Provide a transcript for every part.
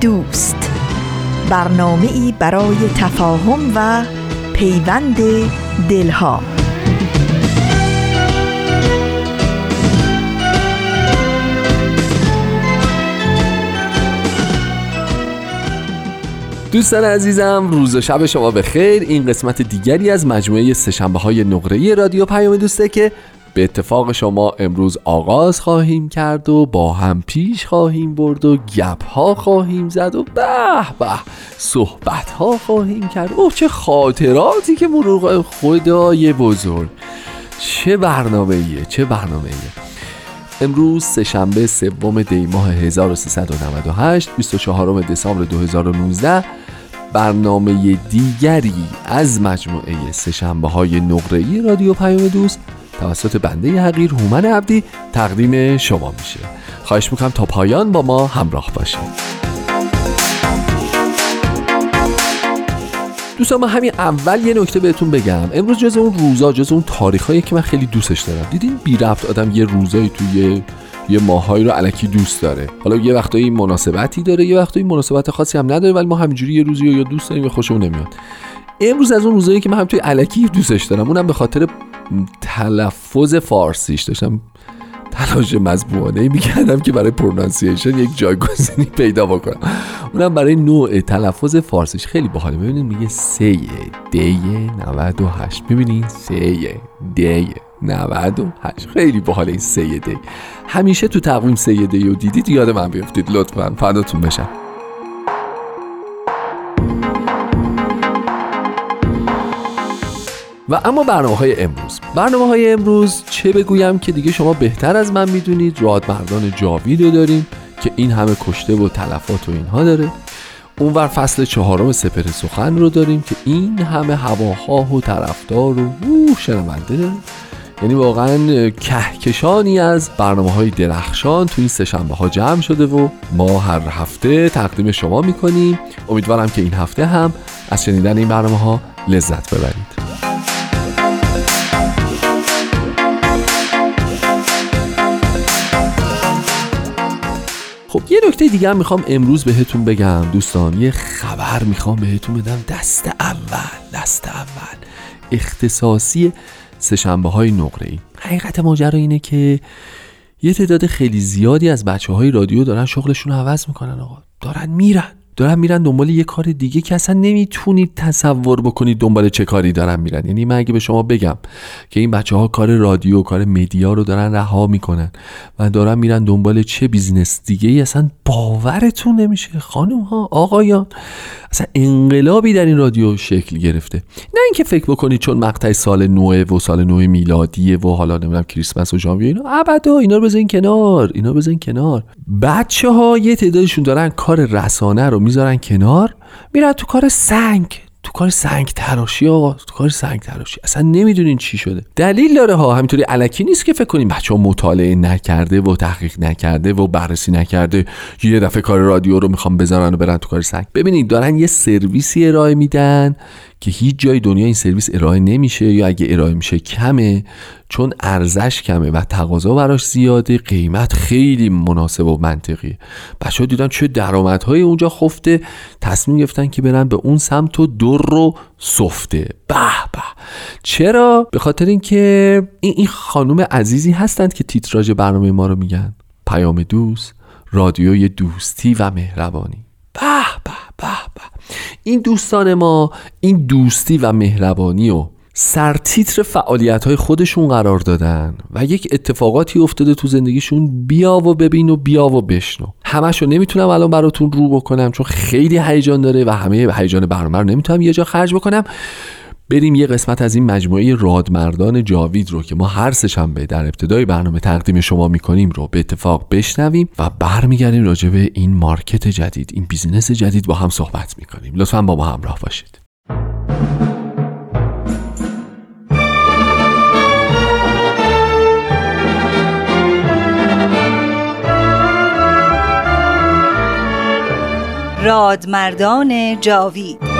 دوست. برنامه ای برای تفاهم و پیوند دلها. دوستان عزیزم روز و شب شما به خیر این قسمت دیگری از مجموعه سهشنبه های نقره رادیو پیام دوسته که به اتفاق شما امروز آغاز خواهیم کرد و با هم پیش خواهیم برد و گپ ها خواهیم زد و به به صحبت ها خواهیم کرد. اوه چه خاطراتی که مرور خدای بزرگ. چه برنامه ایه چه برنامه ایه امروز سهشنبه سوم دی ماه 1398 24 دسامبر 2019 برنامه دیگری از مجموعه سهشنبه های نقره رادیو پیام دوست توسط بنده حقیر هومن عبدی تقدیم شما میشه. خواهش می‌کنم تا پایان با ما همراه باشید. دوستان من همین اول یه نکته بهتون بگم. امروز جز اون روزا جز اون تاریخایی که من خیلی دوستش دارم. دیدین بی رفت آدم یه روزایی توی یه ماهایی رو علکی دوست داره. حالا یه وقتایی مناسبتی داره یه وقتایی مناسبت خاصی هم نداره ولی ما همینجوری یه روزی رو یا دوست داریم خوشمون نمیاد. امروز از اون روزایی که من هم توی علکی دوستش دارم اونم به خاطر تلفظ فارسیش داشتم. تلاش مذبوعانه می‌کردم که برای پرونانسیشن یک جایگزینی پیدا بکنم. اونم برای نوع تلفظ فارسیش. خیلی باحاله. ببینید میگه سه دی 98 ببینید سه دی 98 خیلی باحاله این سه دی همیشه تو تقویم سه دی رو دیدید یاد من بیفتید. لطفا فداتون بشم. و اما برنامه های امروز. برنامه های امروز چه بگویم که دیگه شما بهتر از من می‌دونید. راد مردان جاوید رو داریم که این همه کشته و تلفات و اینها داره. اونور فصل چهارم سپر سخن رو داریم که این همه هواها و طرفدار و شنونده داریم یعنی واقعا کهکشانی از برنامه های درخشان تو این سهشنبه ها جمع شده و ما هر هفته تقدیم شما می‌کنیم. امیدوارم که این هفته هم از شنیدن این برنامه ها لذت ببرید. نکته دیگه هم می‌خوام امروز بهتون بگم دوستان یه خبر می‌خوام بهتون بدم. دست اول دست اول. اختصاصی سهشنبه های نقره ای. حقیقت ماجرا اینه که یه تعداد خیلی زیادی از بچه های رادیو دارن شغلشون رو عوض می‌کنن آقا. دارن میرن. دارن میرن دنبال یه کار دیگه که اصلا نمی‌تونید تصور بکنید دنبال چه کاری دارن میرن. یعنی من اگه به شما بگم که این بچه ها کار رادیو کار media رو دارن رها می‌کنن و دارن میرن دنبال چه business دیگه ای اصلا باورتون نمیشه. خانم ها آقایان اصلا انقلابی در این رادیو شکل گرفته. نه اینکه فکر بکنید چون مقطع سال نوه و سال نوه میلادیه و حالا نمی‌دونم کریسمس و ژانویه اینا ابدا اینا رو بزنین کنار اینا بزنین کنار. بچه ها یه تعدادشون دارن کار رسانه رو می‌ذارن کنار میرن تو کار سنگ. تو کار سنگ تراشی آقا تو کار سنگ تراشی اصلا نمی‌دونین چی شده. دلیل داره ها همینطوری الکی نیست که فکر کنیم بچه مطالعه نکرده و تحقیق نکرده و بررسی نکرده. یه دفعه کار رادیو رو می‌خوام بذارن و برن تو کار سنگ. ببینید دارن یه سرویسی ارائه میدن که هیچ جای دنیا این سرویس ارائه نمیشه یا اگه ارائه میشه کمه چون ارزش کمه و تقاضا براش زیاده قیمت خیلی مناسب و منطقیه. بچه ها دیدن چه درآمدهای اونجا خفته تصمیم گرفتن که برن به اون سمت و در رو سفته. به به. چرا؟ به خاطر اینکه این, این خانم عزیزی هستند که تیتراژ برنامه ما رو میگن. پیام دوست رادیوی دوستی و مهربانی. به. این دوستان ما این دوستی و مهربانی رو سرتیتر فعالیت های خودشون قرار دادن و یک اتفاقاتی افتاده تو زندگیشون بیا و ببین و بیا و بشنو. همشو نمی‌تونم الان براتون رو بکنم چون خیلی هیجان داره و همه هیجان برنامه رو نمی‌تونم یه جا خرج بکنم. بریم یه قسمت از این مجموعه رادمردان جاوید رو که ما هر سهشنبه در ابتدای برنامه تقدیم شما می‌کنیم رو به اتفاق بشنویم و برمیگردیم راجع به این market جدید این business جدید با هم صحبت می‌کنیم. لطفا با ما همراه باشید. رادمردان جاوید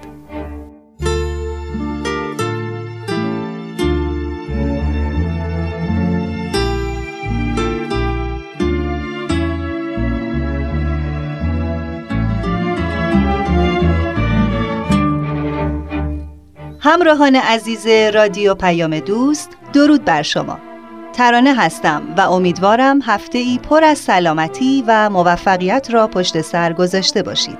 همراهان عزیز رادیو پیام دوست درود بر شما. ترانه هستم و امیدوارم هفته ای پر از سلامتی و موفقیت را پشت سر گذاشته باشید.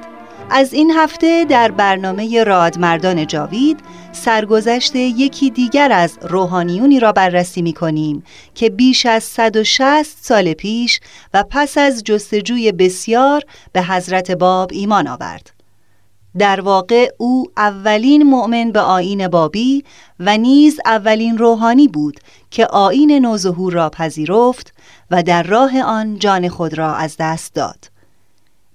از این هفته در برنامه رادمردان جاوید سرگذشت یکی دیگر از روحانیونی را بررسی می کنیم که بیش از 160 سال پیش و پس از جستجوی بسیار به حضرت باب ایمان آورد. در واقع او اولین مؤمن به آین بابی و نیز اولین روحانی بود که آین نوظهور را پذیرفت و در راه آن جان خود را از دست داد.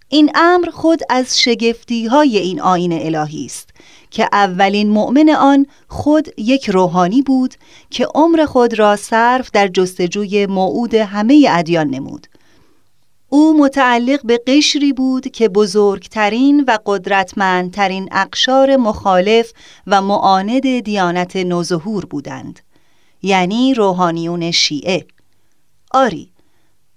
این امر خود از شگفتی های این آین الهی است که اولین مؤمن آن خود یک روحانی بود که عمر خود را صرف در جستجوی موعود همه ادیان نمود. او متعلق به قشری بود که بزرگترین و قدرتمندترین اقشار مخالف و معاند دیانت نوظهور بودند یعنی روحانیون شیعه. آری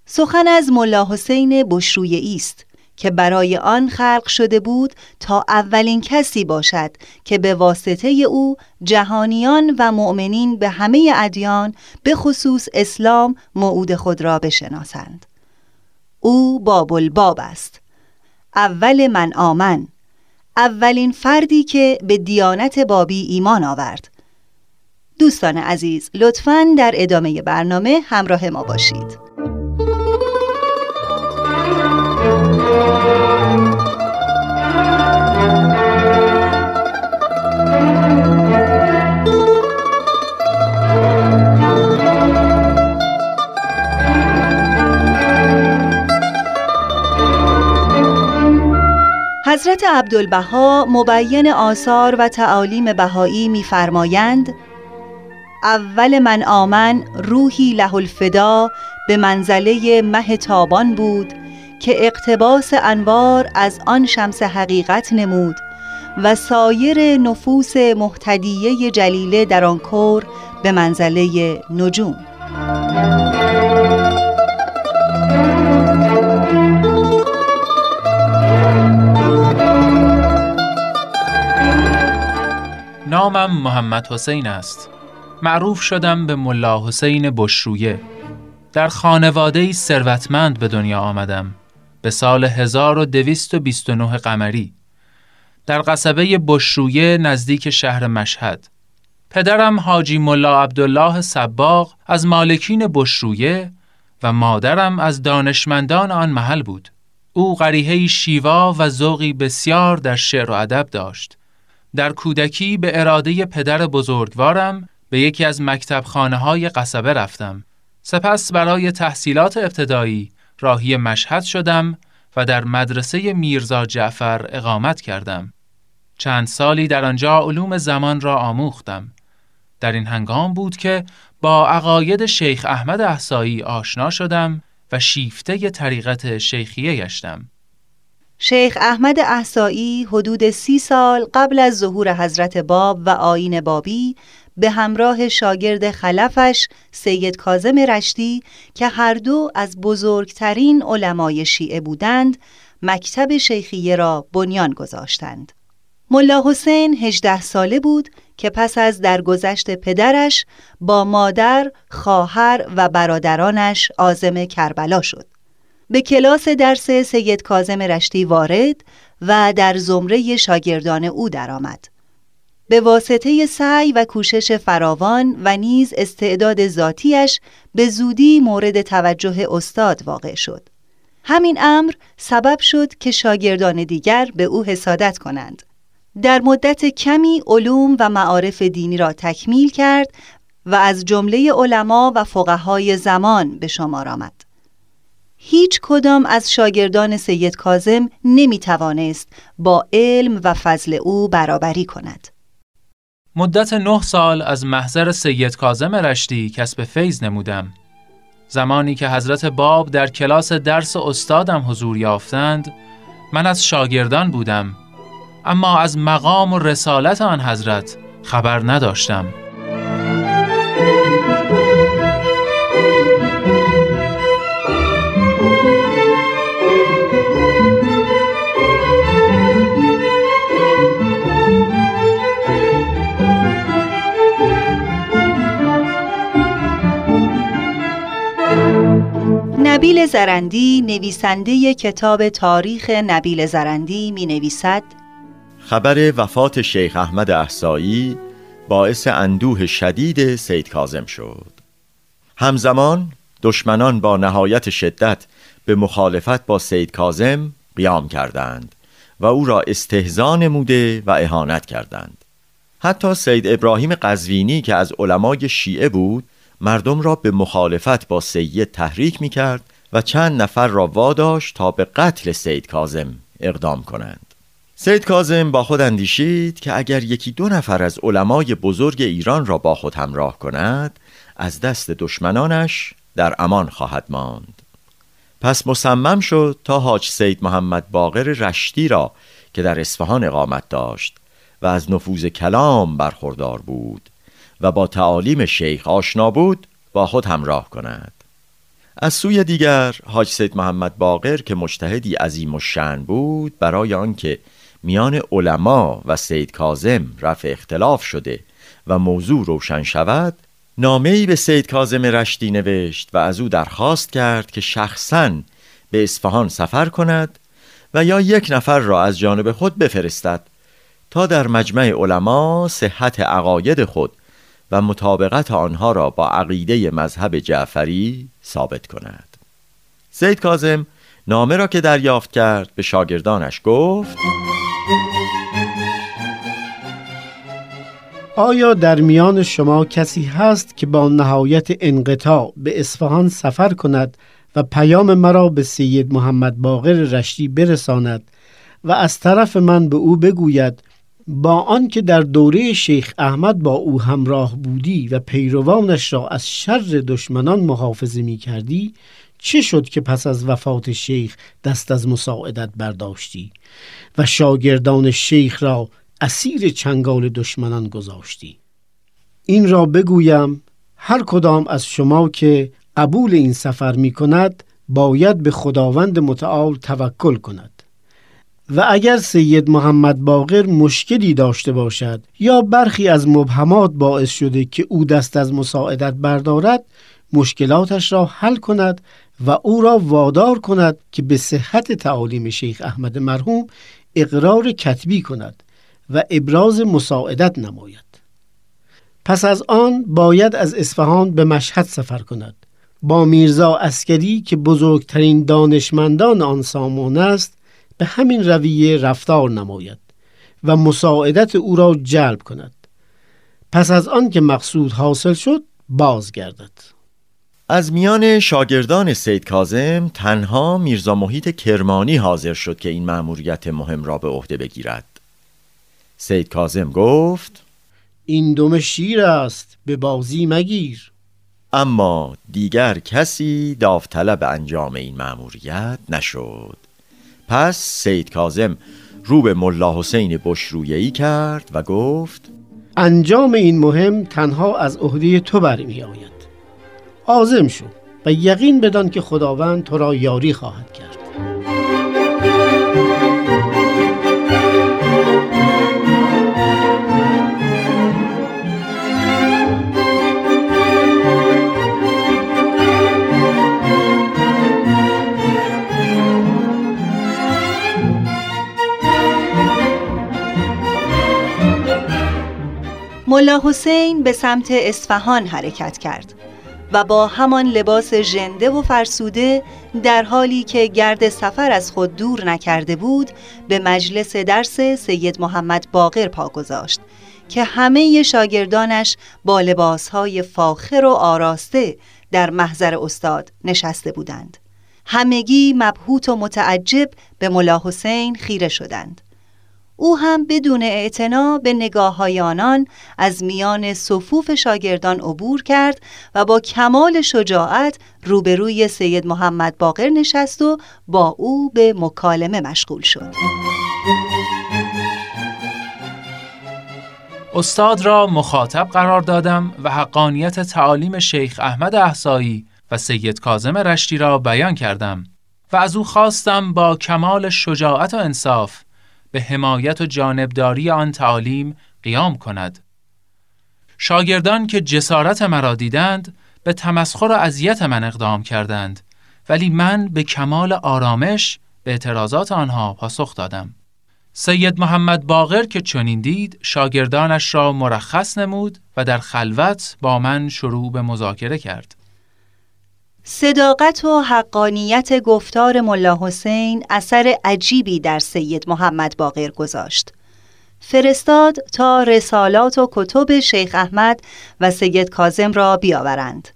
سخن از ملا حسین بشرویه است که برای آن خلق شده بود تا اولین کسی باشد که به واسطه او جهانیان و مؤمنین به همه ادیان به خصوص اسلام موعود خود را بشناسند. او باب الباب است. اول من آمن. اولین فردی که به دیانت بابی ایمان آورد. دوستان عزیز لطفاً در ادامه برنامه همراه ما باشید. حضرت عبدالبها مبین آثار و تعالیم بهایی می‌فرمایند اول من آمن روحی له الفدا به منزله مه تابان بود که اقتباس انوار از آن شمس حقیقت نمود و سایر نفوس محتدیه جلیله در آن کور به منزله نجوم. نامم محمد حسین است. معروف شدم به ملا حسین بشرویه. در خانواده ثروتمند به دنیا آمدم به سال 1229 قمری. در قصبه بشرویه نزدیک شهر مشهد. پدرم حاجی ملا عبدالله سباق از مالکین بشرویه و مادرم از دانشمندان آن محل بود. او غریحه شیوا و ذوقی بسیار در شعر و ادب داشت. در کودکی به اراده پدر بزرگوارم به یکی از مکتب های قصبه رفتم. سپس برای تحصیلات ابتدایی راهی مشهد شدم و در مدرسه میرزا جعفر اقامت کردم. چند سالی در آنجا علوم زمان را آموختم. در این هنگام بود که با عقاید شیخ احمد احسایی آشنا شدم و شیفته طریقت شیخیه گشتم. شیخ احمد احسایی حدود سی سال قبل از ظهور حضرت باب و آین بابی به همراه شاگرد خلفش سید کازم رشتی که هر دو از بزرگترین علمای شیعه بودند مکتب شیخیه را بنیان گذاشتند. ملا حسین هجده ساله بود که پس از درگذشت پدرش با مادر، خواهر و برادرانش آزم کربلا شد. به کلاس درس سید کازم رشتی وارد و در زمره شاگردان او درآمد. به واسطه سعی و کوشش فراوان و نیز استعداد ذاتیش به زودی مورد توجه استاد واقع شد. همین امر سبب شد که شاگردان دیگر به او حسادت کنند. در مدت کمی علوم و معارف دینی را تکمیل کرد و از جمله علما و فقهای زمان به شمار آمد. هیچ کدام از شاگردان سید کازم نمی توانست با علم و فضل او برابری کند. مدت نه سال از محضر سید کازم رشتی کسب فیض نمودم. زمانی که حضرت باب در کلاس درس استادم حضور یافتند، من از شاگردان بودم اما از مقام و رسالت آن حضرت خبر نداشتم. زرندی نویسنده کتاب تاریخ نبیل زرندی می نویسد خبر وفات شیخ احمد احسایی باعث اندوه شدید سید کازم شد. همزمان دشمنان با نهایت شدت به مخالفت با سید کازم قیام کردند و او را استهزا نموده و اهانت کردند. حتی سید ابراهیم قزوینی که از علمای شیعه بود مردم را به مخالفت با سید تحریک می کرد و چند نفر را واداشت تا به قتل سید کازم اقدام کنند. سید کازم با خود اندیشید که اگر یکی دو نفر از علمای بزرگ ایران را با خود همراه کند از دست دشمنانش در امان خواهد ماند. پس مصمم شد تا حاج سید محمد باقر رشتی را که در اصفهان اقامت داشت و از نفوذ کلام برخوردار بود و با تعالیم شیخ آشنا بود با خود همراه کند. از سوی دیگر حاج سید محمد باقر که مجتهدی عظیم و شن بود برای آنکه میان علما و سید کازم رفع اختلاف شده و موضوع روشن شود نامه به سید کازم رشتی نوشت و از او درخواست کرد که شخصا به اصفهان سفر کند و یا یک نفر را از جانب خود بفرستد تا در مجمع علما صحت عقاید خود و مطابقت آنها را با عقیده مذهب جعفری ثابت کند. سید کازم نامه را که دریافت کرد به شاگردانش گفت آیا در میان شما کسی هست که با نهایت انقطاع به اصفهان سفر کند و پیام مرا به سید محمد باقر رشتی برساند و از طرف من به او بگوید با آنکه در دوره شیخ احمد با او همراه بودی و پیروانش را از شر دشمنان محافظه می کردی چه شد که پس از وفات شیخ دست از مساعدت برداشتی و شاگردان شیخ را اسیر چنگال دشمنان گذاشتی؟ این را بگویم هر کدام از شما که قبول این سفر می کند باید به خداوند متعال توکل کند. و اگر سید محمد باقر مشکلی داشته باشد یا برخی از مبهمات باعث شده که او دست از مساعدت بردارد مشکلاتش را حل کند و او را وادار کند که به صحت تعالیم شیخ احمد مرحوم اقرار کتبی کند و ابراز مساعدت نماید. پس از آن باید از اصفهان به مشهد سفر کند. با میرزا اسکری که بزرگترین دانشمندان آن سامان است به همین رویه رفتار نماید و مساعدت او را جلب کند. پس از آن که مقصود حاصل شد بازگردد. از میان شاگردان سید کازم تنها میرزا محیط کرمانی حاضر شد که این مأموریت مهم را به عهده بگیرد. سید کازم گفت این دم شیر است به بازی مگیر. اما دیگر کسی داوطلب انجام این مأموریت نشد. پس سید کازم رو به ملا حسین بشرویهی کرد و گفت انجام این مهم تنها از عهده تو برمی آید. عازم شو و یقین بدان که خداوند تو را یاری خواهد کرد. ملا حسین به سمت اصفهان حرکت کرد و با همان لباس ژنده و فرسوده در حالی که گرد سفر از خود دور نکرده بود به مجلس درس سید محمد باقر پا گذاشت که همه شاگردانش با لباسهای فاخر و آراسته در محضر استاد نشسته بودند. همگی مبهوت و متعجب به ملا حسین خیره شدند. او هم بدون اعتنا به نگاه های آنان از میان صفوف شاگردان عبور کرد و با کمال شجاعت روبروی سید محمد باقر نشست و با او به مکالمه مشغول شد. استاد را مخاطب قرار دادم و حقانیت تعالیم شیخ احمد احسایی و سید کازم رشتی را بیان کردم و از او خواستم با کمال شجاعت و انصاف به حمایت و جانبداری آن تعالیم قیام کند. شاگردان که جسارت مرا دیدند به تمسخر و اذیت من اقدام کردند ولی من به کمال آرامش به اعتراضات آنها پاسخ دادم. سید محمد باقر که چنین دید شاگردانش را مرخص نمود و در خلوت با من شروع به مذاکره کرد. صداقت و حقانیت گفتار ملا حسین اثر عجیبی در سید محمد باقر گذاشت. فرستاد تا رسالات و کتب شیخ احمد و سید کازم را بیاورند.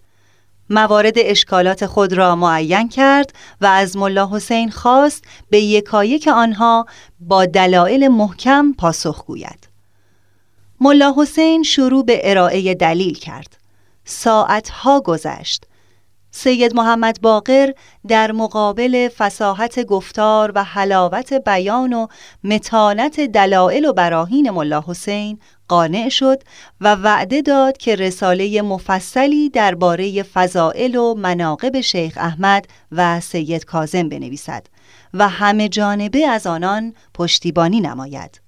موارد اشکالات خود را معین کرد و از ملا حسین خواست به یکایک آنها با دلایل محکم پاسخ گوید. ملا حسین شروع به ارائه دلیل کرد. ساعتها گذشت سید محمد باقر در مقابل فساحت گفتار و حلاوت بیان و متانت دلائل و براهین ملا حسین قانع شد و وعده داد که رساله مفصلی درباره فضائل و مناقب شیخ احمد و سید کازم بنویسد و همه جانبه از آنان پشتیبانی نماید.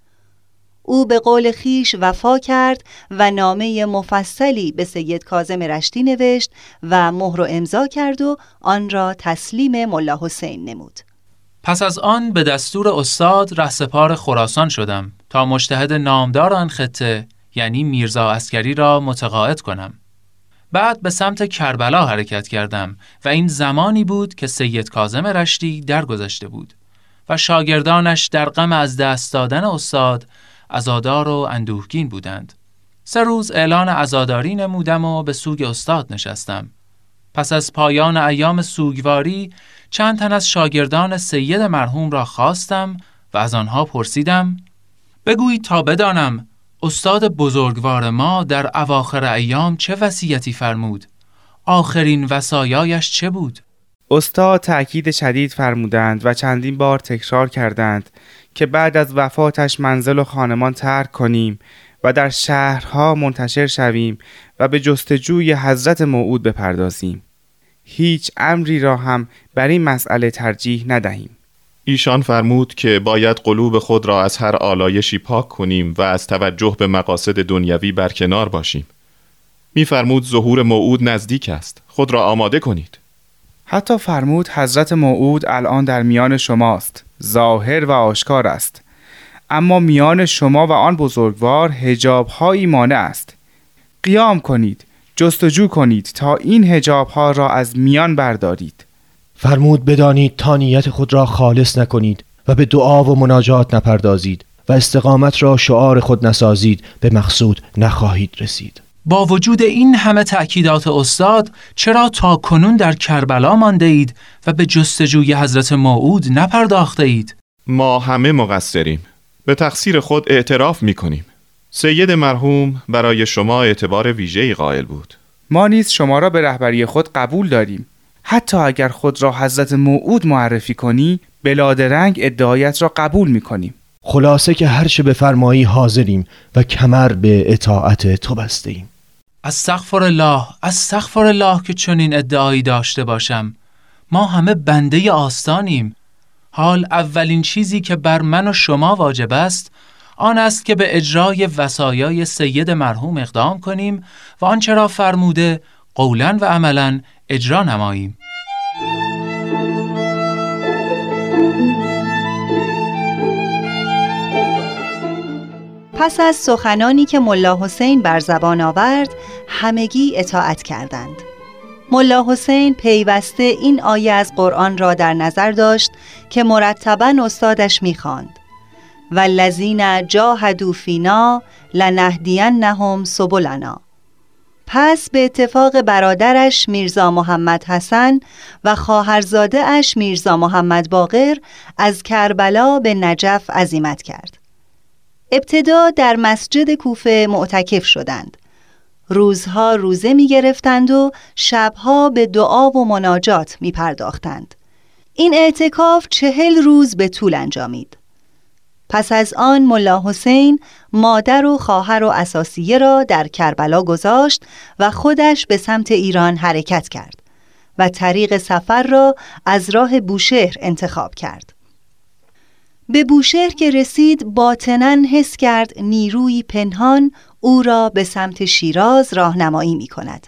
او به قول خیش وفا کرد و نامه مفصلی به سید کازم رشتی نوشت و مهر و امضا کرد و آن را تسلیم ملا حسین نمود. پس از آن به دستور استاد رهسپار خراسان شدم تا مشتهد نامدار آن خطه یعنی میرزا اسکری را متقاعد کنم. بعد به سمت کربلا حرکت کردم و این زمانی بود که سید کازم رشتی درگذشته بود و شاگردانش در غم از دست دادن استاد عزادار و اندوهگین بودند. سه روز اعلان عزاداری نمودم و به سوگ استاد نشستم. پس از پایان ایام سوگواری چند تن از شاگردان سید مرحوم را خواستم و از آنها پرسیدم بگویید تا بدانم استاد بزرگوار ما در اواخر ایام چه وصیتی فرمود؟ آخرین وصایایش چه بود؟ استاد تأکید شدید فرمودند و چندین بار تکرار کردند که بعد از وفاتش منزل و خانمان ترک کنیم و در شهرها منتشر شویم و به جستجوی حضرت موعود بپردازیم. هیچ امری را هم بر این مسئله ترجیح ندهیم. ایشان فرمود که باید قلوب خود را از هر آلایشی پاک کنیم و از توجه به مقاصد دنیوی برکنار باشیم. میفرمود ظهور موعود نزدیک است. خود را آماده کنید. حتی فرمود حضرت موعود الان در میان شماست ظاهر و آشکار است. اما میان شما و آن بزرگوار هجاب هایی مانع است. قیام کنید جستجو کنید تا این هجاب ها را از میان بردارید. فرمود بدانید تا نیت خود را خالص نکنید و به دعا و مناجات نپردازید و استقامت را شعار خود نسازید به مقصود نخواهید رسید. با وجود این همه تأکیدات استاد چرا تا کنون در کربلا مانده اید و به جستجوی حضرت موعود نپرداخته اید؟ ما همه مقصریم. به تقصیر خود اعتراف می کنیم سید مرحوم برای شما اعتبار ویژه‌ای قائل بود. ما نیز شما را به رهبری خود قبول داریم. حتی اگر خود را حضرت موعود معرفی کنی بلادرنگ ادعایت را قبول می کنیم خلاصه که هرچه بفرمایی حاضریم و کمر به اطاعت تو بسته ایم از سخفر الله از سخفر الله که چنین ادعایی داشته باشم. ما همه بنده آستانیم. حال اولین چیزی که بر من و شما واجب است آن است که به اجرای وسایای سید مرحوم اقدام کنیم و آنچه را فرموده قولا و عملا اجرا نماییم. پس از سخنانی که ملا حسین بر زبان آورد همگی اطاعت کردند. ملا حسین پیوسته این آیه از قرآن را در نظر داشت که مرتبا استادش می‌خواند. والذین جاهدوا فینا لنهدینهم سبلنا. پس به اتفاق برادرش میرزا محمد حسن و خواهرزاده اش میرزا محمد باقر از کربلا به نجف عزیمت کرد. ابتدا در مسجد کوفه معتکف شدند روزها روزه می گرفتند و شبها به دعا و مناجات می پرداختند. این اعتکاف چهل روز به طول انجامید. پس از آن ملا حسین مادر و خواهر و اساسیه را در کربلا گذاشت و خودش به سمت ایران حرکت کرد و طریق سفر را از راه بوشهر انتخاب کرد. به بوشهر که رسید باطنا حس کرد نیروی پنهان او را به سمت شیراز راهنمایی می کند.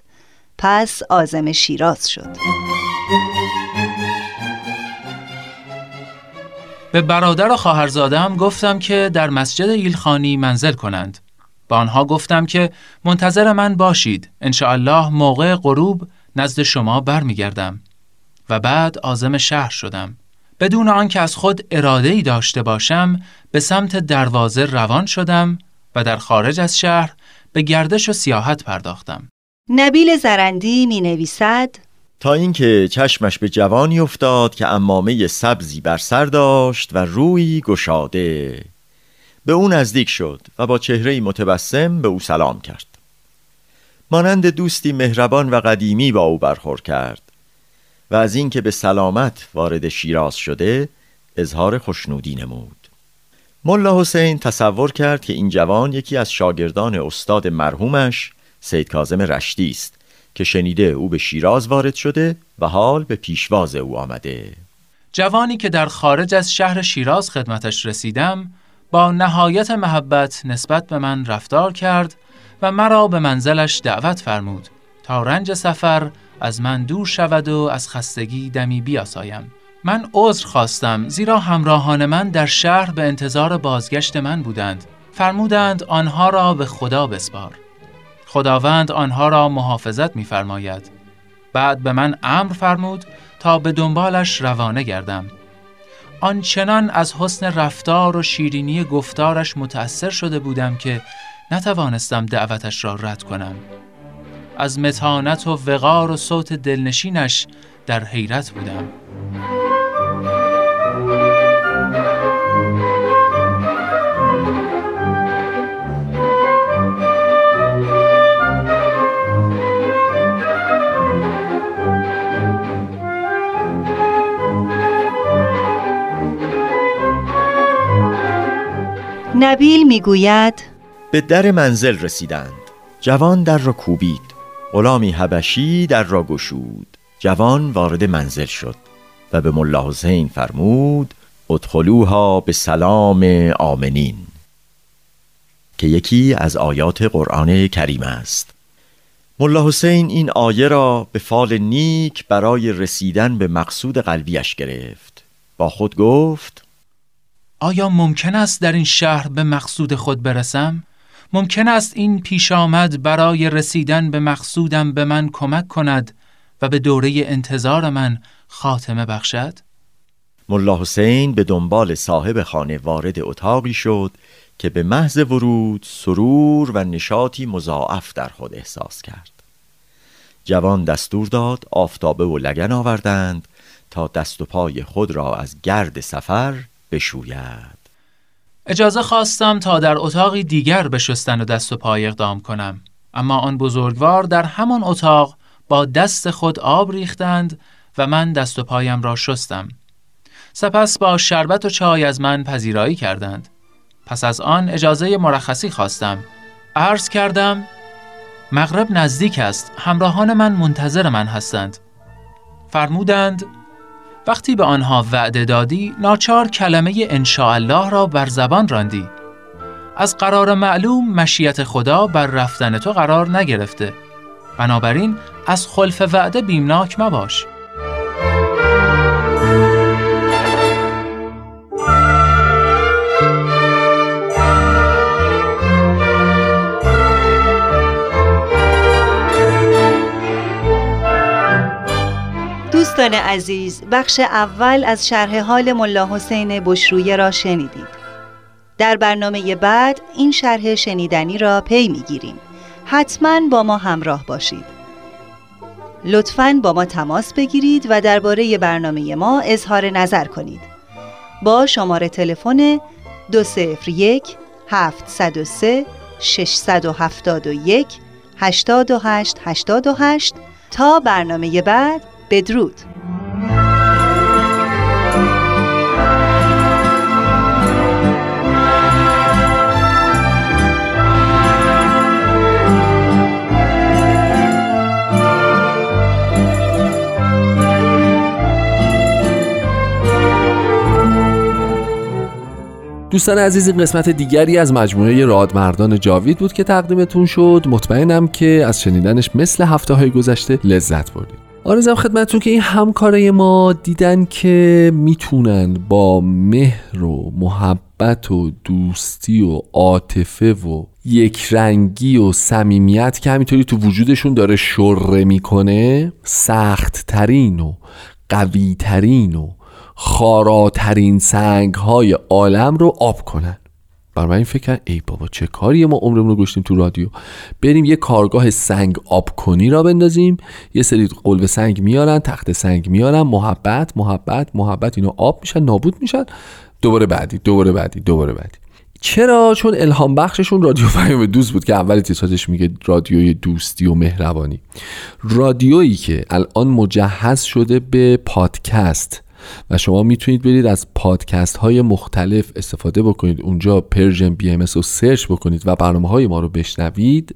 پس آزم شیراز شد. به برادر و خواهرزادم گفتم که در مسجد ایلخانی منزل کنند. به آنها گفتم که منتظر من باشید. الله موقع غروب نزد شما برمیگردم. و بعد آزم شهر شدم. بدون آنکه از خود اراده ای داشته باشم به سمت دروازه روان شدم و در خارج از شهر به گردش و سیاحت پرداختم. نبیل زرندی می نویسد تا اینکه چشمش به جوانی افتاد که امامه سبزی بر سر داشت و روی گشاده. به او نزدیک شد و با چهره متبسم به او سلام کرد. مانند دوستی مهربان و قدیمی با او برخورد کرد. و از اینکه به سلامت وارد شیراز شده اظهار خوشنودی نمود. ملا حسین تصور کرد که این جوان یکی از شاگردان استاد مرحومش سید کازم رشتی است که شنیده او به شیراز وارد شده و حال به پیشواز او آمده. جوانی که در خارج از شهر شیراز خدمتش رسیدم با نهایت محبت نسبت به من رفتار کرد و مرا به منزلش دعوت فرمود تا رنج سفر از من دور شود و از خستگی دمی بیاسایم. من عذر خواستم زیرا همراهان من در شهر به انتظار بازگشت من بودند. فرمودند آنها را به خدا بسپار. خداوند آنها را محافظت می‌فرماید. بعد به من امر فرمود تا به دنبالش روانه گردم. آنچنان از حسن رفتار و شیرینی گفتارش متأثر شده بودم که نتوانستم دعوتش را رد کنم. از متانت و وقار و صوت دلنشینش در حیرت بودم. نبیل می‌گوید به در منزل رسیدند. جوان در را کوبید. غلامی حبشی در را گشود. جوان وارد منزل شد و به ملا حسین فرمود ادخلوها به سلام آمنین. که یکی از آیات قرآن کریم است. ملا حسین این آیه را به فال نیک برای رسیدن به مقصود قلبیش گرفت. با خود گفت آیا ممکن است در این شهر به مقصود خود برسم؟ ممکن است این پیش آمد برای رسیدن به مقصودم به من کمک کند و به دوره انتظار من خاتمه بخشد؟ ملا حسین به دنبال صاحب خانه وارد اتاقی شد که به محض ورود سرور و نشاطی مضاعف در خود احساس کرد جوان دستور داد آفتابه و لگن آوردند تا دست و پای خود را از گرد سفر بشوید اجازه خواستم تا در اتاقی دیگر به شستن و دست و پای اقدام کنم. اما آن بزرگوار در همان اتاق با دست خود آب ریختند و من دست و پایم را شستم. سپس با شربت و چای از من پذیرایی کردند. پس از آن اجازه مرخصی خواستم. عرض کردم مغرب نزدیک است. همراهان من منتظر من هستند. فرمودند وقتی به آنها وعده دادی ناچار کلمه الله را بر زبان راندی. از قرار معلوم مشیت خدا بر رفتن تو قرار نگرفته. بنابراین از خلف وعده بیمناک مباش. دوستان عزیز بخش اول از شرح حال ملا حسین بشرویه را شنیدید. در برنامه بعد این شرح شنیدنی را پی می‌گیریم. حتما با ما همراه باشید. لطفا با ما تماس بگیرید و درباره برنامه ما اظهار نظر کنید. با شماره تلفن 201 703 671 828 828 تا برنامه بعد بدرود. دوستان عزیز این قسمت دیگری از مجموعه رادمردان جاوید بود که تقدیمتون شد. مطمئنم که از شنیدنش مثل هفته های گذشته لذت بردید. آرزم خدمتتون که این همکارای ما دیدن که می‌تونن با مهر و محبت و دوستی و عاطفه و یک رنگی و صمیمیت که همینطوری تو وجودشون داره شره می‌کنه سخت ترین و قوی ترین و خاراترین سنگ های عالم رو آب کنن. بر من این فکر ای بابا چه کاری ما عمرمون رو گشتیم تو رادیو؟ بریم یه کارگاه سنگ آب کنی را بندازیم. یه سری قلب سنگ میارن تخت سنگ میارن. محبت محبت محبت اینو آب میشن نابود میشن. دوباره بعدی دوباره بعدی دوباره بعدی. چرا؟ چون الهام بخششون رادیو پیام دوست بود که اول تیتراژش میگه رادیوی دوستی و مهربانی. رادیویی که الان مجهز شده به پادکست. و شما می‌تونید برید از پادکست های مختلف استفاده بکنید. اونجا Persian BMS رو search بکنید و برنامه های ما رو بشنوید.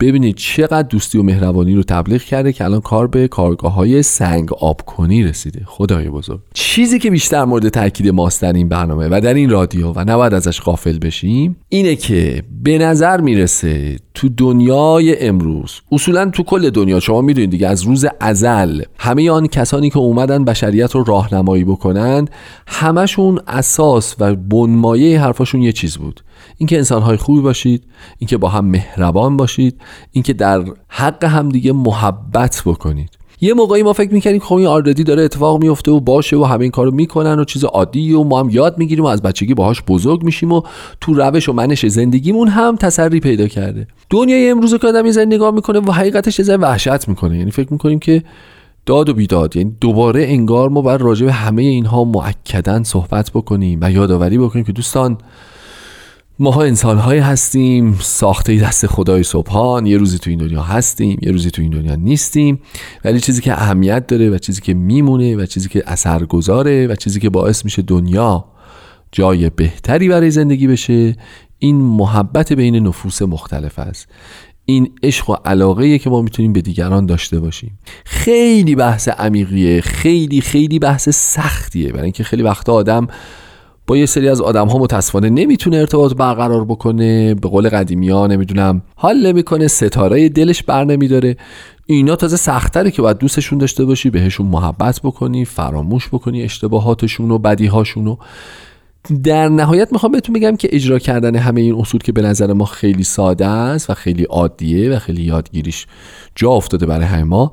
ببینید چقدر دوستی و مهربانی رو تبلیغ کرده که الان کار به کارگاه های سنگ آب کنی رسیده. خدای بزرگ. چیزی که بیشتر مورد تاکید ماست در این برنامه و در این رادیو و نباید ازش غافل بشیم اینه که به نظر می‌رسه تو دنیای امروز اصولا تو کل دنیا شما می‌دونید دیگه از روز ازل همه آن کسانی که اومدن بشریت رو راهنمایی بکنند همشون اساس و بنمایه حرفاشون یه چیز بود. اینکه انسانهای خوبی باشید اینکه با هم مهربان باشید اینکه در حق همدیگه محبت بکنید. یه موقعی ما فکر می‌کنیم خب این آردی داره اتفاق میفته و باشه و همه این کارو می‌کنن و چیز عادی و ما هم یاد می‌گیریم و از بچگی باهاش بزرگ میشیم و تو روش و منش زندگیمون هم تسری پیدا کرده. دنیای امروز که آدم یه نگاه می‌کنه و حقیقتش یه وحشت می‌کنه. یعنی فکر می‌کنیم که داد و بیداد. یعنی دوباره انگار ما باید راجع به همه اینها معکدن صحبت بکنیم و یادآوری بکنیم که دوستان ماها انسان های هستیم ساخته دست خدای سبحان یه روزی تو این دنیا هستیم یه روزی تو این دنیا نیستیم ولی چیزی که اهمیت داره و چیزی که میمونه و چیزی که اثر گذاره و چیزی که باعث میشه دنیا جای بهتری برای زندگی بشه این محبت بین نفوس مختلف است. این عشق و علاقه که ما می‌تونیم به دیگران داشته باشیم. خیلی بحث عمیقیه خیلی خیلی بحث سختیه. برای اینکه خیلی وقتا آدم با یه سری از آدم ها متاسفانه نمی‌تونه ارتباط برقرار بکنه به قول قدیمی ها نمی‌دونم حال نمی‌کنه ستاره دلش بر نمیداره. اینا تازه سختره که باید دوستشون داشته باشی بهشون محبت بکنی فراموش بکنی اشتباهاتشون و بدیهاشون و در نهایت می‌خوام بهتون بگم که اجرا کردن همه این اصول که به نظر ما خیلی ساده است و خیلی عادیه و خیلی یادگیریش جا افتاده برای همه ما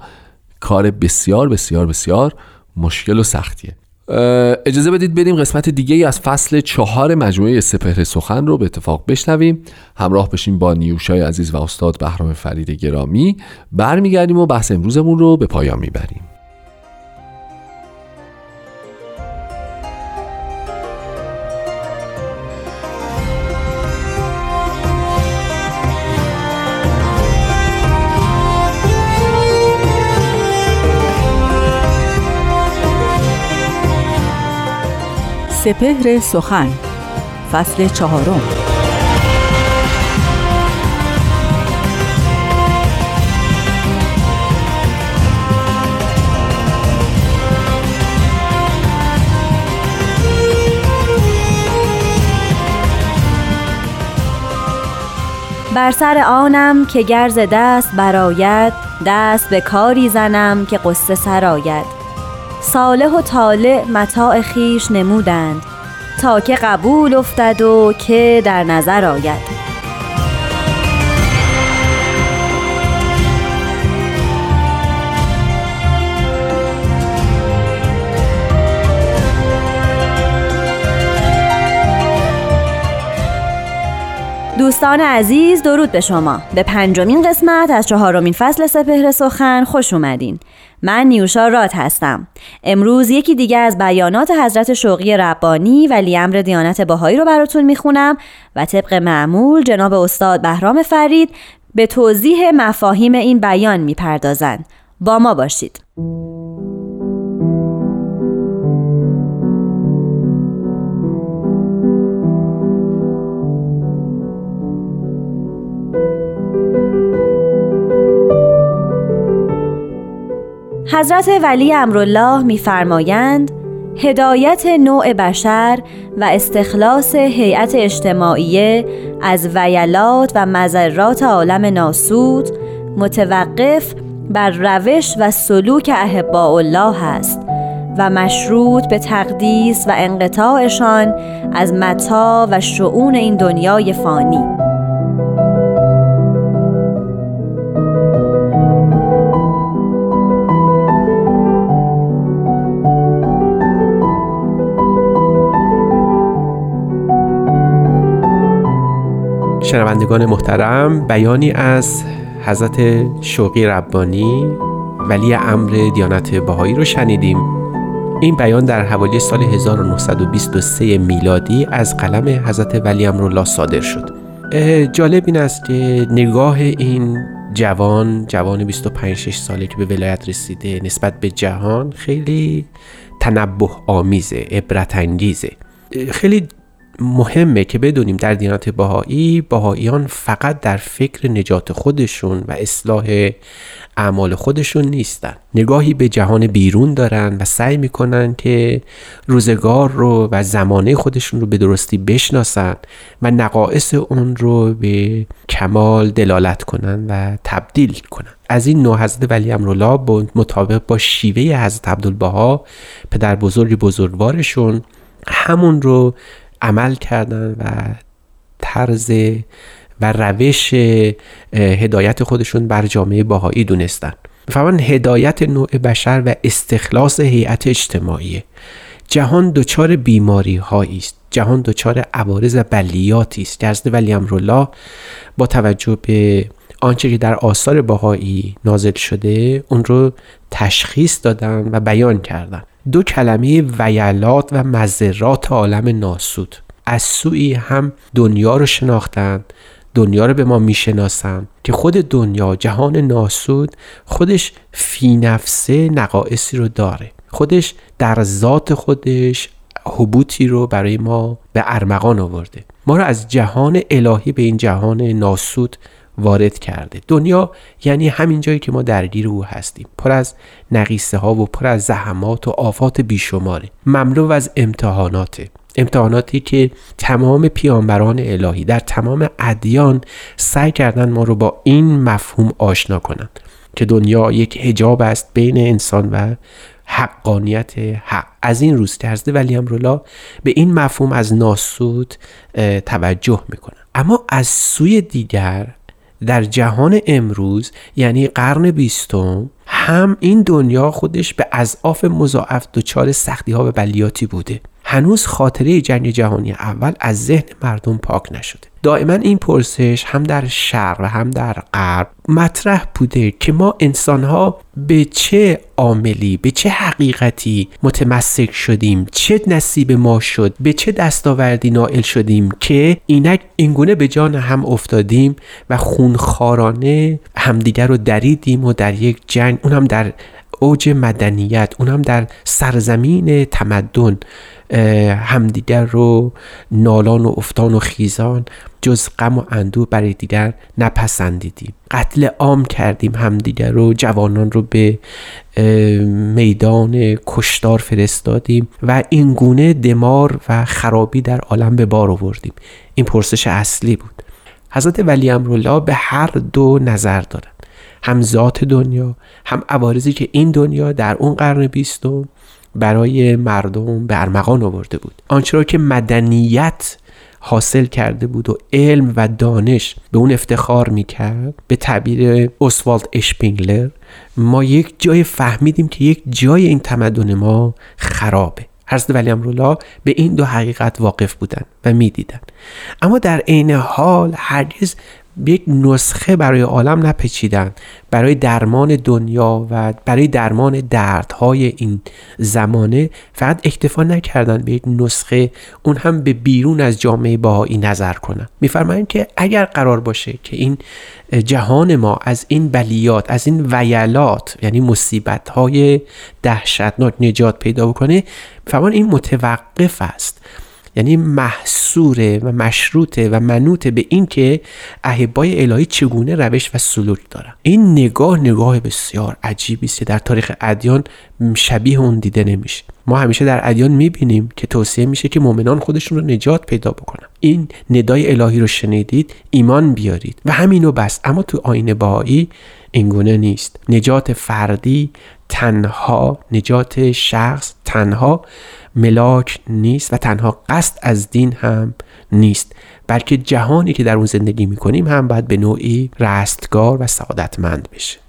کار بسیار بسیار بسیار مشکل و سختیه. اجازه بدید بریم قسمت دیگه از فصل چهار مجموعه سپهر سخن رو به اتفاق بشنویم. همراه بشیم با نیوشای عزیز و استاد بهرام فرید گرامی. برمیگردیم و بحث امروزمون رو به پایان می‌بریم. سپهر سخن فصل چهارم. بر سر آنم که گرز دست براید دست به کاری زنم که قصه سراید صالح و طالع متاع خیش نمودند تا که قبول افتد و که در نظر آید. دوستان عزیز درود به شما. به پنجمین قسمت از چهارمین فصل سپهر سخن خوش اومدین. من نیوشا رات هستم. امروز یکی دیگه از بیانات حضرت شوقی ربانی ولی امر دیانت باهایی رو براتون می‌خونم و طبق معمول جناب استاد بهرام فرید به توضیح مفاهیم این بیان می‌پردازند. با ما باشید. حضرت ولی امرالله میفرمایند هدایت نوع بشر و استخلاص هیئت اجتماعیه از ویلات و مذرات عالم ناسود متوقف بر روش و سلوک احباء الله است و مشروط به تقدیس و انقطاعشان از متا و شعون این دنیای فانی. شنوندگان محترم بیانی از حضرت شوقی ربانی ولی امر دیانت بهایی رو شنیدیم. این بیان در حوالی سال 1923 میلادی از قلم حضرت ولی امرالله صادر شد. جالب این است که نگاه این جوان جوان 25 6 ساله که به ولایت رسیده نسبت به جهان خیلی تنبه آمیزه عبرت انگیزه خیلی مهمه که بدونیم در دیانت بهایی بهاییان فقط در فکر نجات خودشون و اصلاح اعمال خودشون نیستن. نگاهی به جهان بیرون دارن و سعی می‌کنن که روزگار رو و زمانه خودشون رو به درستی بشناسن و نقائص اون رو به کمال دلالت کنن و تبدیل کنن. از این نوع حضرت ولی امرولا مطابق با شیوه حضرت عبدالبها پدر بزرگ بزرگوارشون همون رو عمل کردن و طرز و روش هدایت خودشون بر جامعه باهایی دونستن. می‌فهمن هدایت نوع بشر و استخلاص هیئت اجتماعی. جهان دچار بیماری است. جهان دچار عوارض و بلیاتی است. جزد ولی امرالله با توجه به آنچه که در آثار باهایی نازل شده اون رو تشخیص دادن و بیان کردن. دو کلمه ویلات و مذرات عالم ناسود. از سوی هم دنیا رو شناختن دنیا رو به ما می‌شناسن که خود دنیا جهان ناسود خودش فی نفسه نقائصی رو داره. خودش در ذات خودش حبوطی رو برای ما به ارمغان آورده. ما رو از جهان الهی به این جهان ناسود وارد کرده. دنیا یعنی همین جایی که ما درگیر او هستیم. پر از نقیصه ها و پر از زحمات و آفات بیشماره. مملو از امتحاناته. امتحاناتی که تمام پیامبران الهی در تمام ادیان سعی کردن ما رو با این مفهوم آشنا کنند که دنیا یک هجاب است بین انسان و حقانیت حق. از این روز ترزده ولی امرولا به این مفهوم از ناسود توجه می‌کنن اما از سوی دیگر در جهان امروز یعنی قرن بیستم هم این دنیا خودش به اضعاف مضاعف دچار سختی ها و بلیاتی بوده. هنوز خاطره جنگ جهانی اول از ذهن مردم پاک نشده. دائما این پرسش هم در شرق و هم در غرب مطرح بوده که ما انسانها به چه عاملی به چه حقیقتی متمسک شدیم چه نصیب ما شد به چه دستاوردی نائل شدیم که اینک اینگونه به جان هم افتادیم و خونخارانه همدیگر رو دریدیم و در یک جنگ اونم در اوج مدنیت اونم در سرزمین تمدن همدیگر رو نالان و افتان و خیزان جز غم و اندوه برای دیگر نپسندیدیم. قتل عام کردیم همدیگر رو جوانان رو به میدان کشتار فرستادیم و این گونه دمار و خرابی در عالم به بار آوردیم. این پرسش اصلی بود. حضرت ولی امرالله به هر دو نظر دارن هم ذات دنیا هم عوارضی که این دنیا در اون قرن بیستم برای مردم به ارمغان آورده بود. آنچه را که مدنیت حاصل کرده بود و علم و دانش به اون افتخار می‌کرد به تعبیر اسوالد اشپینگلر ما یک جای فهمیدیم که یک جای این تمدن ما خرابه. حضرت ولی امرالله به این دو حقیقت واقف بودن و می‌دیدن. اما در عین حال هرگز یک نسخه برای عالم نپچیدن برای درمان دنیا و برای درمان دردهای این زمانه فقط اکتفا نکردن به یک نسخه اون هم به بیرون از جامعه باهایی نظر کنن. میفرمایند که اگر قرار باشه که این جهان ما از این بلیات از این ویلات یعنی مصیبت های دهشتناک نجات پیدا بکنه فرمان این متوقف است. یعنی محصوره و مشروطه و منوطه به این که احبای الهی چگونه روش و سلوک دارن. این نگاه نگاه بسیار عجیبی است در تاریخ ادیان شبیه اون دیده نمیشه. ما همیشه در ادیان می‌بینیم که توصیه میشه که مؤمنان خودشون رو نجات پیدا بکنن. این ندای الهی رو شنیدید ایمان بیارید و همینو بس. اما تو آین بهایی اینگونه نیست. نجات فردی تنها نجات شخص تنها ملاک نیست و تنها قصد از دین هم نیست بلکه جهانی که در اون زندگی می‌کنیم هم باید به نوعی رستگار و سعادتمند بشه.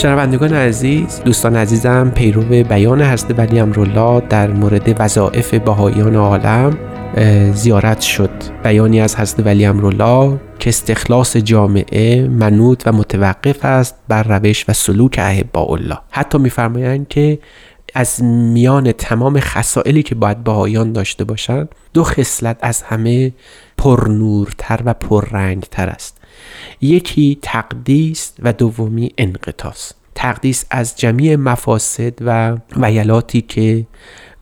شنوندگان عزیز دوستان عزیزم پیرو بیان حضرت ولی امرالله در مورد وظایف بهاییان عالم زیارت شد. بیانی از حضرت ولی امرالله که استخلاص جامعه منوط و متوقف است بر روش و سلوک احبا الله حتی میفرمایند که از میان تمام خسائلی که باید بهاییان داشته باشند دو خصلت از همه پرنورتر و پررنگتر است. یکی تقدیس و دومی انقطاس. تقدیس از جمیع مفاسد و ویلاتی که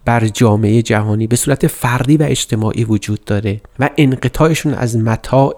بر جامعه جهانی به صورت فردی و اجتماعی وجود داره و انقطاعشون از متاع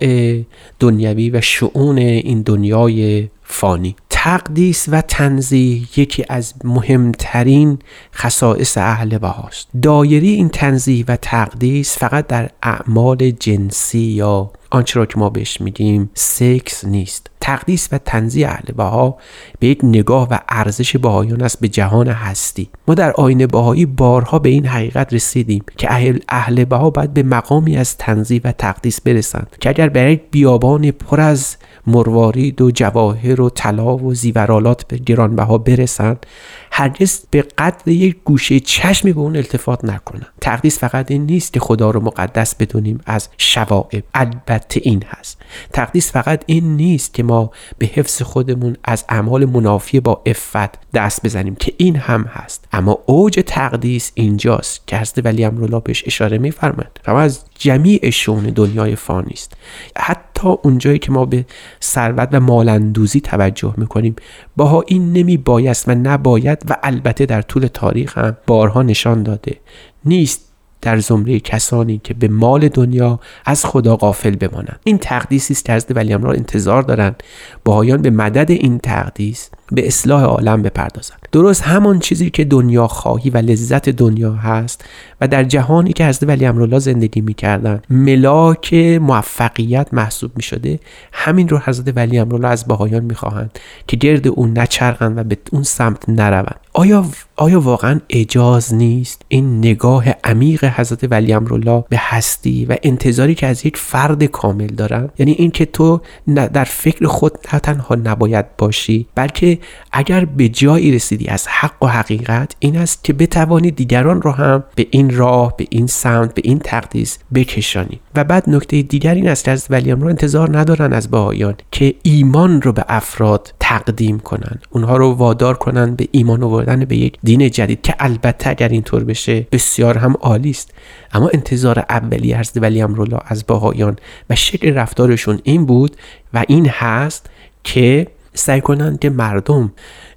دنیوی و شعون این دنیای فانی. تقدیس و تنزیه یکی از مهمترین خصائص اهل بهاست. دایری این تنزیه و تقدیس فقط در اعمال جنسی یا آنچه را که ما بهش میگیم سکس نیست. تقدیس و تنزیه اهل بها به یک نگاه و ارزش بهایان است به جهان هستی. ما در آینه بهایی بارها به این حقیقت رسیدیم که اهل, اهل بها باید به مقامی از تنزیه و تقدیس برسند که اگر برای بیابان پر از مروارید و جواهر و طلا و زیورالات به گرانبها برسند هرگز به قدر یک گوشه چشمی به اون التفات نکنن تقدیس فقط این نیست که خدا رو مقدس بدونیم از شوائب. البته این هست. تقدیس فقط این نیست که ما به حفظ خودمون از اعمال منافی با افت دست بزنیم که این هم هست. اما اوج تقدیس اینجاست که حضرت ولی امرالله بهش اشاره میفرمند و از جمیع شون دنیای فانی است. حتی اونجایی که ما به ثروت و مالندوزی توجه می‌کنیم باها این نمی بایست و نباید و البته در طول تاریخ هم بارها نشان داده. نیست در زمره کسانی که به مال دنیا از خدا غافل بمانند. این تقدیسی است که حضرت ولی را انتظار دارند. باهایان به مدد این تقدیس به اصلاح عالم بپردازند درست همان چیزی که دنیا خواهی و لذت دنیا هست و در جهانی که حضرت ولی امرالله زندگی می‌کردند ملاک موفقیت محسوب می‌شده همین رو حضرت ولی امرالله از بهایان می‌خواهند که گرد اون نچرخند و به اون سمت نروند. آیا آیا واقعا اجاز نیست این نگاه عمیق حضرت ولی امرالله به هستی و انتظاری که از یک فرد کامل دارن یعنی این که تو در فکر خود نه تنها نباید باشی بلکه اگر به جایی رسیدی از حق و حقیقت این است که بتوانی دیگران رو هم به این راه به این سمت به این تقدیس بکشانی. و بعد نکته دیگر این است که از ولی رو انتظار ندارن از بهایان که ایمان رو به افراد تقدیم کنن. اونها رو وادار کنن به ایمان آوردن به یک دین جدید که البته اگر اینطور بشه بسیار هم عالی است. اما انتظار اولی از ولی امرولا از بهایان و شکل رفتارشون این بود و این هست که سعی کنند که مردم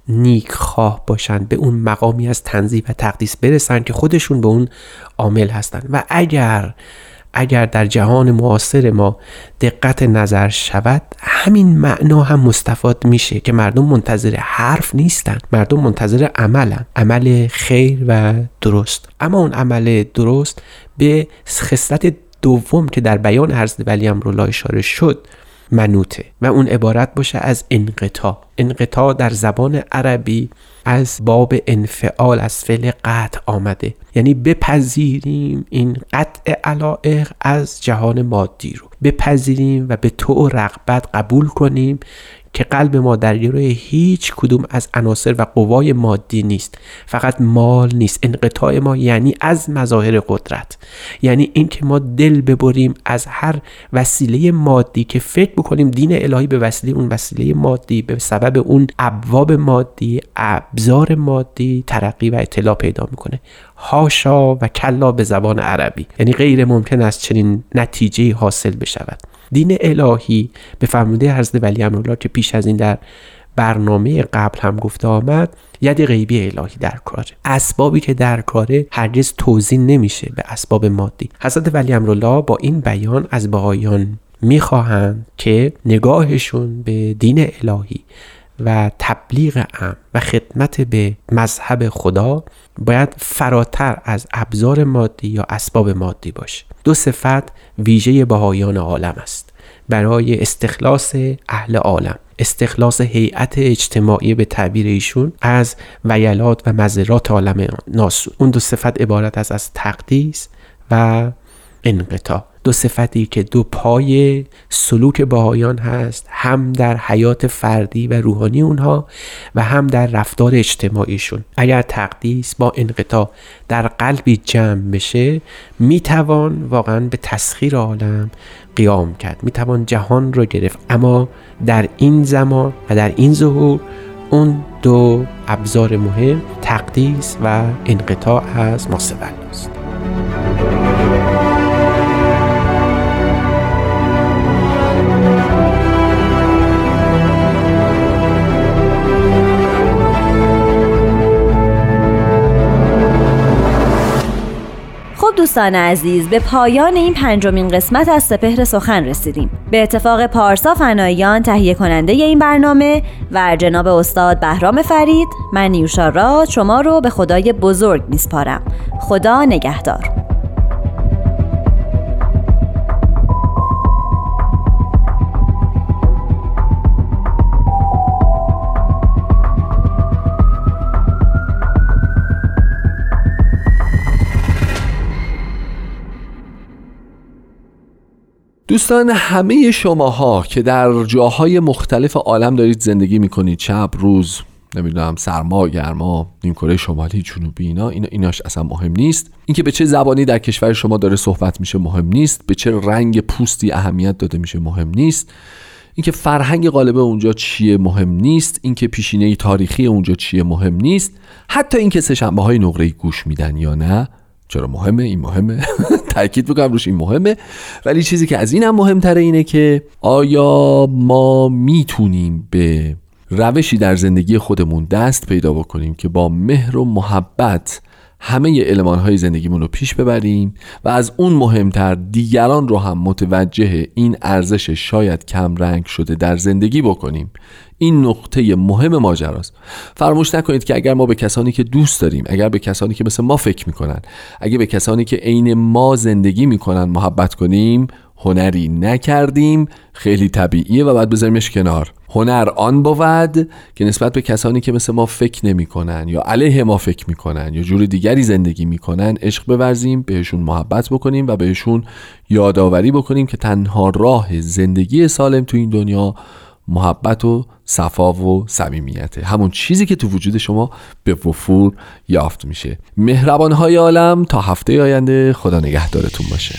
نیک خواه باشند به اون مقامی از تنظیف و تقدیس برسن که خودشون به اون عامل هستند. و اگر اگر در جهان معاصر ما دقت نظر شود همین معنا هم مستفاد میشه که مردم منتظر حرف نیستن. مردم منتظر عملن. عمل خیر و درست. اما اون عمل درست به خصلت دوم که در بیان عرض ولی امرالله اشاره شد منوته و اون عبارت باشه از انقطاع. انقطاع در زبان عربی از باب انفعال از فعل قطع آمده. یعنی بپذیریم این قطع علائق از جهان مادی رو. بپذیریم و به تو رغبت قبول کنیم که قلب ما در گروه هیچ کدوم از عناصر و قوای مادی نیست. فقط مال نیست. انقطاع ما یعنی از مظاهر قدرت. یعنی اینکه ما دل ببریم از هر وسیله مادی که فکر بکنیم دین الهی به وسیله اون وسیله مادی به سبب اون ابواب مادی ابزار مادی ترقی و اطلاع پیدا می‌کنه. هاشا و کلا به زبان عربی. یعنی غیر ممکن است چنین نتیجه حاصل بشود. دین الهی به فرموده حضرت ولی امرالله که پیش از این در برنامه قبل هم گفته آمد ید غیبی الهی در کاره. اسبابی که در کاره هرگز توضیح نمیشه به اسباب مادی. حضرت ولی امرالله با این بیان از بهایان می‌خواهند که نگاهشون به دین الهی و تبلیغ ام و خدمت به مذهب خدا باید فراتر از ابزار مادی یا اسباب مادی باشه. دو صفت ویژه بهایان عالم است. برای استخلاص اهل عالم استخلاص هیئت اجتماعی به تعبیر ایشون از ویلات و مذرات عالم ناسو اون دو صفت عبارت است از تقدیس و انقطاع. دو صفتی که دو پای سلوک باهایان هست هم در حیات فردی و روحانی اونها و هم در رفتار اجتماعیشون. اگر تقدیس با انقطاع در قلبی جمع بشه می‌توان واقعا به تسخیر عالم قیام کرد. می‌توان جهان رو گرفت. اما در این زمان و در این ظهور اون دو ابزار مهم تقدیس و انقطاع از ماسول است دوستان عزیز به پایان این پنجمین قسمت از سپهر سخن رسیدیم. به اتفاق پارسا فنایان تهیه کننده این برنامه و جناب استاد بهرام فرید من نیوشا شما رو به خدای بزرگ میسپارم. خدا نگهدار. دوستان همه شماها که در جاهای مختلف عالم دارید زندگی می‌کنید شب روز نمی‌دونم سرما گرما کره شمالی جنوبی اینا اینا ایناش اصلا مهم نیست. اینکه به چه زبانی در کشور شما داره صحبت میشه مهم نیست. به چه رنگ پوستی اهمیت داده میشه مهم نیست. اینکه فرهنگ غالب اونجا چیه مهم نیست. اینکه پیشینه تاریخی اونجا چیه مهم نیست. حتی اینکه سه شنبه های نقره گوش میدن یا نه. چرا مهمه؟ این مهمه؟ تاکید بکنم روش این مهمه. ولی چیزی که از این هم مهمتره اینه که آیا ما می‌تونیم به روشی در زندگی خودمون دست پیدا بکنیم که با مهر و محبت همه علمان های زندگیمون رو پیش ببریم و از اون مهمتر دیگران رو هم متوجه این ارزش شاید کم رنگ شده در زندگی بکنیم. این نقطه مهم ماجراست. فراموش نکنید که اگر ما به کسانی که دوست داریم اگر به کسانی که مثل ما فکر می‌کنن اگر به کسانی که عین ما زندگی می‌کنن محبت کنیم هنری نکردیم. خیلی طبیعیه و باید بذاریمش کنار. هنر آن بود که نسبت به کسانی که مثل ما فکر نمی‌کنن یا علیه ما فکر می‌کنن یا جور دیگری زندگی می‌کنن عشق بورزیم بهشون محبت بکنیم و بهشون یادآوری بکنیم که تنها راه زندگی سالم تو این دنیا محبت و صفا و صمیمیته. همون چیزی که تو وجود شما به وفور یافت میشه. مهربان های عالم تا هفته آینده خدا نگهدارتون باشه.